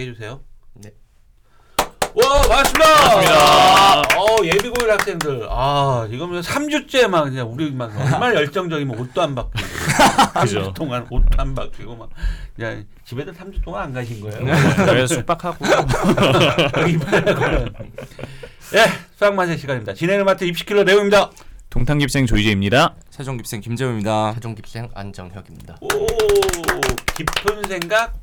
해주세요. 네. 와 맞습니다. 맞습니다. 어 예비고일 학생들 아 이거면 3주째 막 그냥 우리 막 얼마나 열정적이면 옷도 안 바뀌고 그죠. 3주 동안 옷도 안 바뀌고 막 그냥 집에도 3주 동안 안 가신 거예요. 그래서 숙박하고 이번에는 예 수학 맛의 시간입니다. 진행을 맡은 입시킬러 내용입니다. 동탄깁생 조이재입니다. 세종깁생 김재우입니다. 세종깁생 안정혁입니다. 오 깊은 생각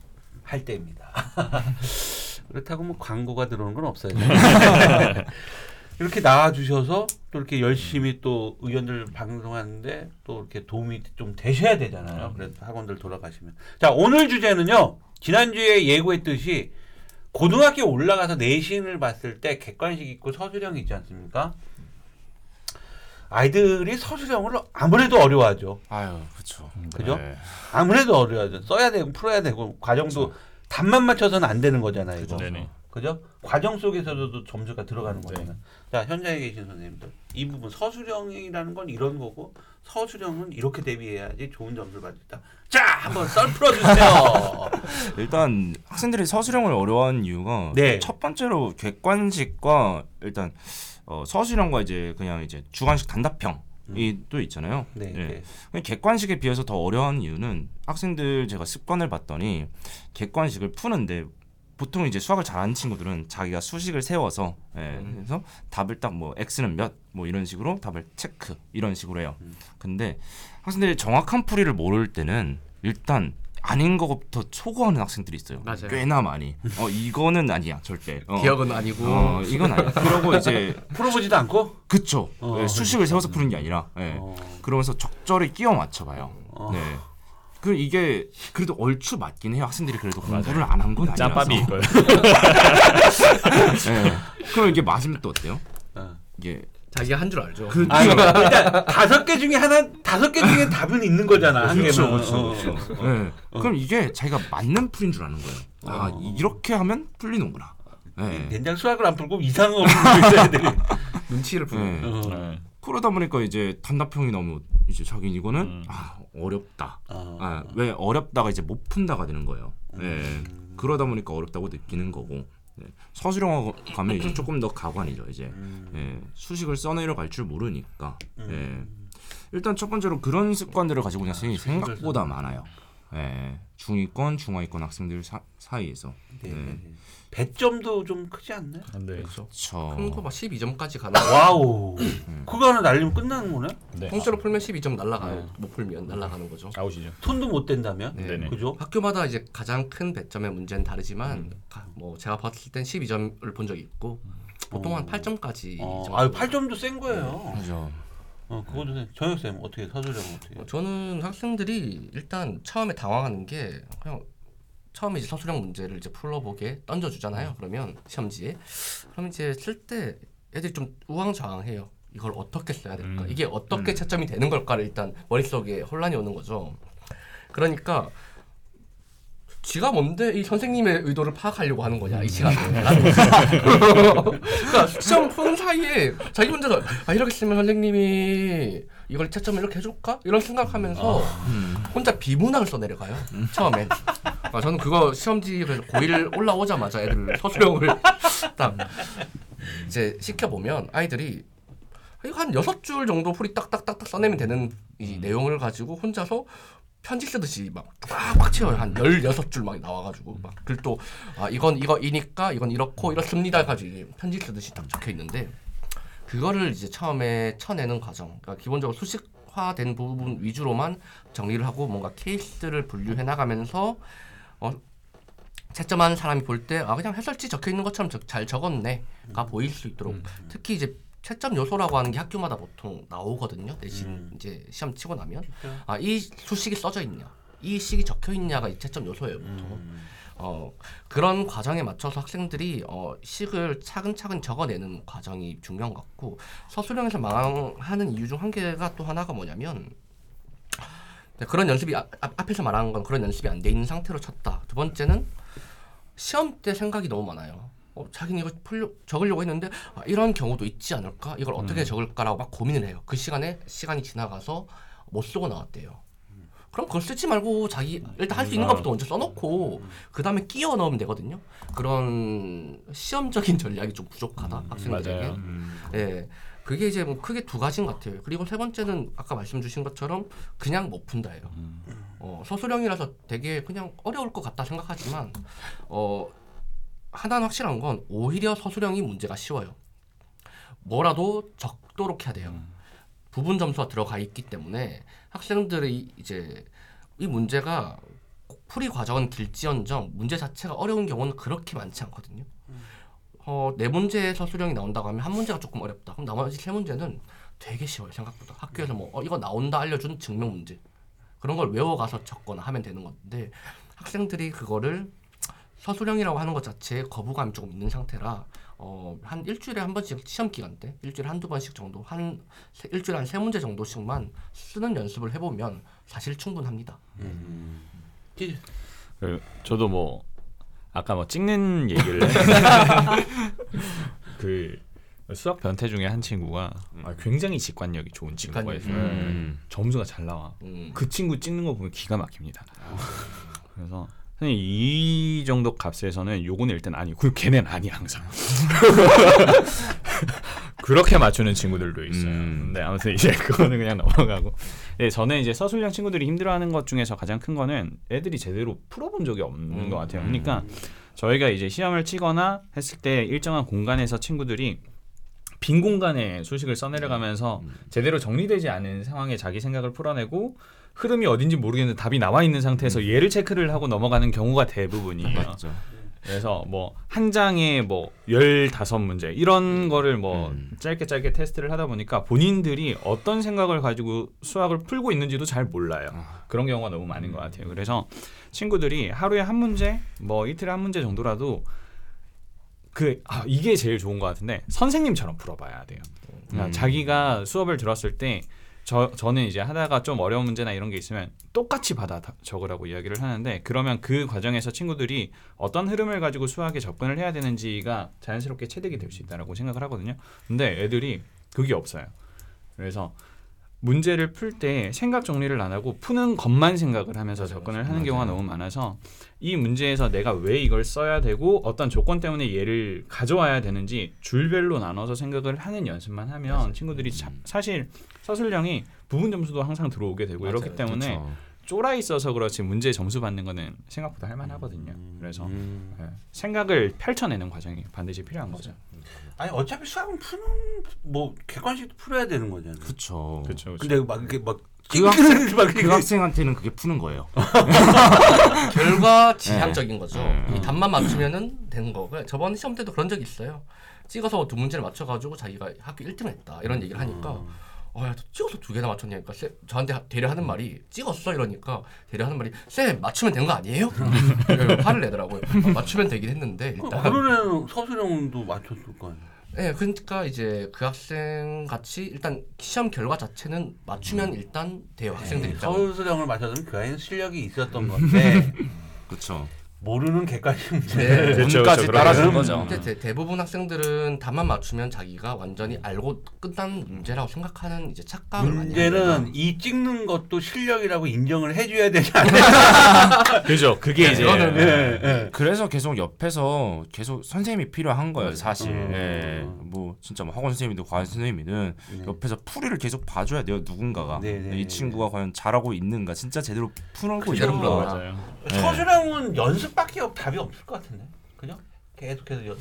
할 때입니다. 그렇다고 뭐 광고가 들어오는 건 없어요. 이렇게 나와주셔서 또 이렇게 열심히 또 의원들 방송하는데 또 이렇게 도움이 좀 되셔야 되잖아요. 그래서 학원들 돌아가시면. 자 오늘 주제는요. 지난주에 예고했듯이 고등학교 올라가서 내신을 봤을 때 객관식 있고 서술형 있지 않습니까? 아이들이 서술형을 아무래도 어려워하죠. 아유, 그렇죠. 그죠? 아무래도 어려워요. 써야 되고 풀어야 되고 과정도 답만 맞춰서는 안 되는 거잖아요. 이거. 네네. 그죠? 과정 속에서도 점수가 들어가는 거잖아요. 자 현장에 계신 선생님들 이 부분 서술형이라는 건 이런 거고 서술형은 이렇게 대비해야지 좋은 점수를 받겠다. 자 한번 썰 풀어주세요. 일단 학생들이 서술형을 어려워하는 이유가 네. 첫 번째로 객관식과 일단 어, 서술형과 이제 그냥 이제 주관식 단답형 이 또 있잖아요. 네. 예. 네. 객관식에 비해서 더 어려운 이유는 학생들 제가 습관을 봤더니 객관식을 푸는데 보통 이제 수학을 잘하는 친구들은 자기가 수식을 세워서 예, 그래서 답을 딱 뭐 x는 몇 뭐 이런 식으로 답을 체크 이런 식으로 해요. 근데 학생들이 정확한 풀이를 모를 때는 일단 아닌 것부터 초고하는 학생들이 있어요. 맞아요. 꽤나 많이. 어 이거는 아니야 절대. 어, 기억은 아니고 어 이건 아니야. 그러고 이제 풀어보지도 않고. 그쵸. 어. 예, 수식을 세워서 푸는 게 아니라 예. 어. 그러면서 적절히 끼워 맞춰봐요. 어. 네. 그 이게 그래도 얼추 맞긴 해요. 학생들이 그래도 공부를 안 한 건 아니라서. 짬밥이 이걸. 네. 그럼 이게 맞으면 또 어때요? 어. 이게 자기가 한 줄 알죠. 그 아니 일단 다섯 개 중에 하나 다섯 개 중에 답은 있는 거잖아 한 그렇죠, 개면. 그렇죠, 어. 그렇죠. 네. 그럼 이게 자기가 맞는 풀인 줄 아는 거예요. 아 이렇게 하면 풀리는구나. 네. 된장 수학을 안 풀고 이상한 거 풀고 있어야 돼. 눈치를 보는. 네. 어. 네. 그러다 보니까 이제 단답형이 너무 이제 자기 이거는 음. 아 어렵다. 어. 아, 왜 어렵다가 이제 못 푼다가 되는 거예요. 네. 음. 그러다 보니까 어렵다고 느끼는 거고 네. 서술형 가면 이제 조금 더 가관이죠. 이제 음. 네. 수식을 써내려 갈 줄 모르니까 네. 일단 첫 번째로 그런 습관들을 가지고 있는 학생이 생각보다 많아요. 네. 중위권, 중하위권 학생들 사, 사이에서 네. 네. 배점도 좀 크지 않나요? 네. 그렇죠. 제일 큰 거 막 12점까지 가는. 와우. 그거 하나 날리면 끝나는 거네? 네. 통째로 풀면 12점 날라가요. 네. 못 풀면 날라가는 거죠. 아웃이죠. 손도 못 댄다면? 네. 네네. 그죠? 학교마다 이제 가장 큰 배점의 문제는 다르지만 가- 뭐 제가 봤을 땐 12점을 본 적이 있고 보통 한 8점까지. 어, 아유 8점도 센 거예요. 그죠. 어, 그것도 센. 정혁 쌤 어떻게 서술형 어떻게? 어, 저는 학생들이 일단 처음에 당황하는 게 그냥 처음에 이제 서술형 문제를 이제 풀어보게 던져주잖아요. 그러면 시험지에 그럼 이제 쓸 때 애들이 좀 우왕좌왕해요. 이걸 어떻게 써야 될까? 음. 이게 어떻게 채점이 되는 걸까를 일단 머릿속에 혼란이 오는 거죠. 그러니까 지가 뭔데 이 선생님의 의도를 파악하려고 하는 거냐 이 시간에. 라는 거죠. 그러니까 시험 푸는 사이에 자기 혼자서 아 이렇게 쓰면 선생님이 이걸 채점을 이렇게 해줄까? 이런 생각하면서 혼자 비문학을 써내려가요 처음엔. 아, 저는 그거 시험지 그래서 고1 올라오자마자 애들 서술형을 딱 이제 시켜보면 아이들이 한 여섯 줄 정도 풀이 딱딱딱딱 써내면 되는 이 내용을 가지고 혼자서 편지 쓰듯이 막 꽉꽉 채워요. 한 16줄 막 나와가지고 막. 글도 아 이건 이거 이니까 이건 이렇고 이렇습니다 해가지고 이제 편지 쓰듯이 딱 적혀 있는데 그거를 이제 처음에 쳐내는 과정. 그러니까 기본적으로 수식화된 부분 위주로만 정리를 하고 뭔가 케이스를 분류해 나가면서 어 채점하는 사람이 볼 때 아 그냥 해설지 적혀 있는 것처럼 적- 잘 적었네 가 보일 수 있도록. 특히 이제 채점 요소라고 하는 게 학교마다 보통 나오거든요 대신 음. 이제 시험 치고 나면 그렇죠. 아이 수식이 써져 있냐 이 식이 적혀 있냐가 이 채점 요소예요 보통 음. 어 그런 과정에 맞춰서 학생들이 어 식을 차근차근 적어내는 과정이 중요한 것 같고 서술형에서 망하는 이유 중 한 개가 또 하나가 뭐냐면 네, 그런 연습이 아, 앞- 앞에서 말한 건 그런 연습이 안 돼 있는 상태로 쳤다. 두 번째는 시험 때 생각이 너무 많아요. 어, 자기는 이거 풀려, 적으려고 했는데 아, 이런 경우도 있지 않을까? 이걸 어떻게 적을까라고 막 고민을 해요. 그 시간에 시간이 지나가서 못 쓰고 나왔대요. 그럼 그걸 쓰지 말고 자기 일단 할 수 있는 아. 것부터 먼저 써놓고 그 다음에 끼워 넣으면 되거든요. 그런 시험적인 전략이 좀 부족하다 학생들에게. 맞아요. 음. 예. 그게 이제 뭐 크게 두 가지인 것 같아요. 그리고 세 번째는 아까 말씀 주신 것처럼 그냥 못 푼다예요. 어, 서술형이라서 되게 그냥 어려울 것 같다 생각하지만 어, 하나는 확실한 건 오히려 서술형이 문제가 쉬워요. 뭐라도 적도록 해야 돼요. 부분 점수가 들어가 있기 때문에 학생들이 이제 이 문제가 풀이 과정은 길지언정 문제 자체가 어려운 경우는 그렇게 많지 않거든요. 어, 네 문제에서 수령이 나온다고 하면 한 문제가 조금 어렵다. 그럼 나머지 세 문제는 되게 쉬워요 생각보다. 학교에서 뭐 어, 이거 나온다 알려준 증명 문제 그런 걸 외워가서 적거나 하면 되는 건데 학생들이 그거를 서술형이라고 하는 것 자체에 거부감이 조금 있는 상태라 어, 한 일주일에 한 번씩 시험 기간 때 일주일에 한두 번씩 정도 한 세- 일주일에 한 세 문제 정도씩만 쓰는 연습을 해보면 사실 충분합니다. 기- 그 저도 뭐 아까 뭐 찍는 얘기를 그 수학 변태 중에 한 친구가 아, 굉장히 직관력이 좋은 친구가 직관력이. 있어요. 음. 점수가 잘 나와. 음. 그 친구 찍는 거 보면 기가 막힙니다. 그래서 선생님 이 정도 값에서는 요거는 일단 아니고 걔는 아니 항상 그렇게 맞추는 친구들도 있어요. 음. 근데 아무튼 이제 그거는 그냥 넘어가고. 네, 저는 이제 서술형 친구들이 힘들어하는 것 중에서 가장 큰 거는 애들이 제대로 풀어본 적이 없는 음. 것 같아요. 그러니까 저희가 이제 시험을 치거나 했을 때 일정한 공간에서 친구들이 빈 공간에 수식을 써내려가면서 제대로 정리되지 않은 상황에 자기 생각을 풀어내고 흐름이 어딘지 모르겠는데 답이 나와 있는 상태에서 얘를 체크를 하고 넘어가는 경우가 대부분이에요. 맞죠. 그래서 뭐 한 장에 뭐 15문제 이런 거를 뭐 음. 짧게 짧게 테스트를 하다 보니까 본인들이 어떤 생각을 가지고 수학을 풀고 있는지도 잘 몰라요. 그런 경우가 너무 많은 것 같아요. 그래서 친구들이 하루에 한 문제, 뭐 이틀에 한 문제 정도라도 그 아, 이게 제일 좋은 것 같은데 선생님처럼 풀어봐야 돼요. 그러니까 음. 자기가 수업을 들었을 때 저, 저는 이제 하다가 좀 어려운 문제나 이런 게 있으면 똑같이 받아 다- 적으라고 이야기를 하는데 그러면 그 과정에서 친구들이 어떤 흐름을 가지고 수학에 접근을 해야 되는지가 자연스럽게 체득이 될 수 있다라고 생각을 하거든요. 근데 애들이 그게 없어요. 그래서 문제를 풀 때 생각 정리를 안 하고 푸는 것만 생각을 하면서 접근을 하는 경우가 너무 많아서 이 문제에서 내가 왜 이걸 써야 되고 어떤 조건 때문에 얘를 가져와야 되는지 줄별로 나눠서 생각을 하는 연습만 하면 친구들이 자- 사실 서술형이 부분 점수도 항상 들어오게 되고 이렇기 맞아요. 때문에 그쵸. 쫄아 있어서 그렇지 문제 점수 받는 거는 생각보다 할만하거든요. 그래서 음. 예, 생각을 펼쳐내는 과정이 반드시 필요한 거죠. 아니 어차피 수학은 푸는 뭐 객관식도 풀어야 되는 거잖아요. 그쵸. 그렇죠. 근데 막 이렇게 막 그 학생 막 그 학생한테는 그게 푸는 거예요. 결과 지향적인 거죠. 네. 이 답만 맞추면은 되는 거고 저번 시험 때도 그런 적이 있어요. 찍어서 두 문제를 맞춰가지고 자기가 학교 1등 했다 이런 얘기를 하니까 어, 야, 너 찍어서 두 개나 맞췄냐니까 쌤, 저한테 하- 대려 하는 말이 찍었어 이러니까 대려 하는 말이 쌤 맞추면 된 거 아니에요? 화를 내더라고요. 어, 맞추면 되긴 했는데 일단 애는 서술형도 맞췄을 거 아니에요. 네, 그러니까 이제 그 학생 같이 일단 시험 결과 자체는 맞추면 일단 돼요 학생들 입장. 서술형을 맞췄으면 그 아이는 실력이 있었던 건데 그쵸. 모르는 객관식 문제. 네. 그렇죠, 운까지 그렇죠. 따라준 그러면- 거죠. 근데 대, 대부분 학생들은 답만 맞추면 자기가 완전히 알고 끝난 문제라고 생각하는 이제 착각을 많이 문제는 하니까. 이 찍는 것도 실력이라고 인정을 해줘야 되지 않아요? 그죠. 그게 이제 그거는- 예, 예. 그래서 계속 옆에서 계속 선생님이 필요한 거예요, 사실. 음. 예. 뭐 진짜 뭐 학원 선생님이든 과외 선생님이든 옆에서 풀이를 계속 봐줘야 돼요, 누군가가. 네, 네, 이 친구가 과연 잘하고 있는가, 진짜 제대로 풀고 제대로 있는가. 맞아요. 서술형은 연습 밖에 없- 답이 없을 것 같은데, 그죠? 계속해서 연.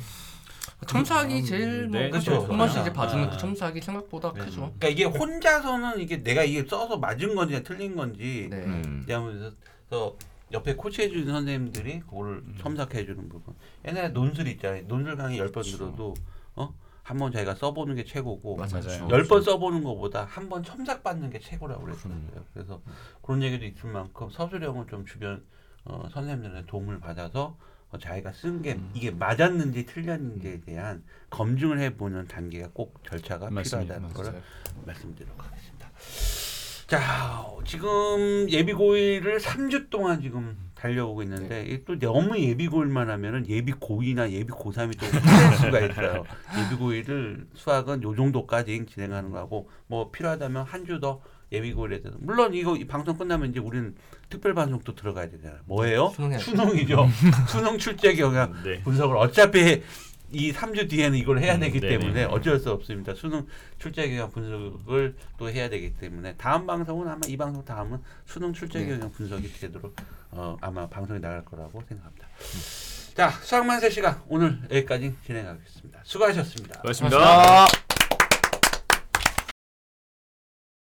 첨삭이 제일 뭐 네, 그죠. 그쵸. 한 번씩 아, 이제 봐주는 아. 그 첨삭이 생각보다 크죠. 그러니까 이게 혼자서는 이게 내가 이게 써서 맞은 건지 틀린 건지 네. 음. 하면서 옆에 코치해 주는 선생님들이 그거를 첨삭해 주는 부분. 옛날에 논술 있잖아요. 논술 강의 열 번 들어도 어? 한 번 자기가 써보는 게 최고고 맞아요. 열번 써보는 것보다 한 번 첨삭 받는 게 최고라고 그랬어요. 그래서 그런 얘기도 있을 만큼 서술형은 좀 주변 어, 선생님들의 도움을 받아서 어, 자기가 쓴 게 이게 맞았는지 틀렸는지에 대한 검증을 해보는 단계가 꼭 절차가 맞습니다. 필요하다는. 걸 말씀드리도록 하겠습니다. 자, 지금 예비 고일을 3주 동안 지금 달려오고 있는데 이게 또 너무 예비 고일만 하면은 예비 고이나 예비 고3이 또 힘들 수가 있어요. 예비 고일을 수학은 요 정도까지 진행하는 거하고 뭐 필요하다면 한 주 더 예비 고일에 대해서 물론 이거 이 방송 끝나면 이제 우리는 특별 방송도 들어가야 되잖아요. 뭐예요? 수능이죠. 수능 출제 경향 네. 분석을 어차피 이 3주 뒤에는 이걸 해야 되기 음, 네네. 때문에 어쩔 수 없습니다. 수능 출제 경향 분석을 또 해야 되기 때문에 다음 방송은 아마 이 방송 다음은 수능 출제 네. 경향 분석이 되도록 어, 아마 방송이 나갈 거라고 생각합니다. 자, 수학만세 시간 오늘 여기까지 진행하겠습니다. 수고하셨습니다. 고맙습니다. 고맙습니다.